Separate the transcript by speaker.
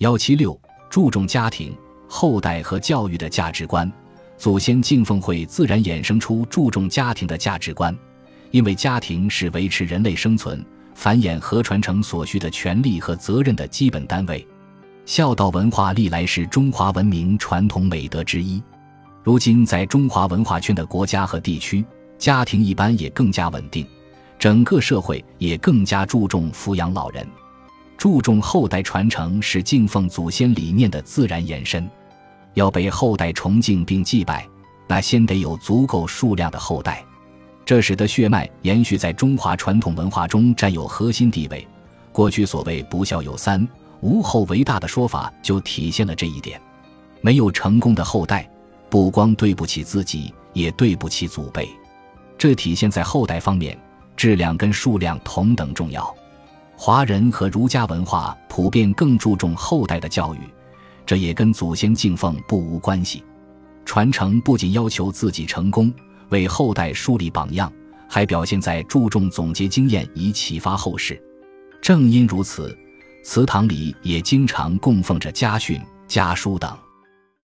Speaker 1: 幺七六注重家庭、后代和教育的价值观，祖先敬奉会自然衍生出注重家庭的价值观，因为家庭是维持人类生存、繁衍和传承所需的权利和责任的基本单位。孝道文化历来是中华文明传统美德之一，如今在中华文化圈的国家和地区，家庭一般也更加稳定，整个社会也更加注重抚养老人。注重后代传承是敬奉祖先理念的自然延伸，要被后代崇敬并祭拜，那先得有足够数量的后代，这使得血脉延续在中华传统文化中占有核心地位。过去所谓“不孝有三，无后为大”的说法就体现了这一点。没有成功的后代，不光对不起自己，也对不起祖辈。这体现在后代方面，质量跟数量同等重要。华人和儒家文化普遍更注重后代的教育，这也跟祖先敬奉不无关系。传承不仅要求自己成功，为后代树立榜样，还表现在注重总结经验以启发后世。正因如此，祠堂里也经常供奉着家训、家书等。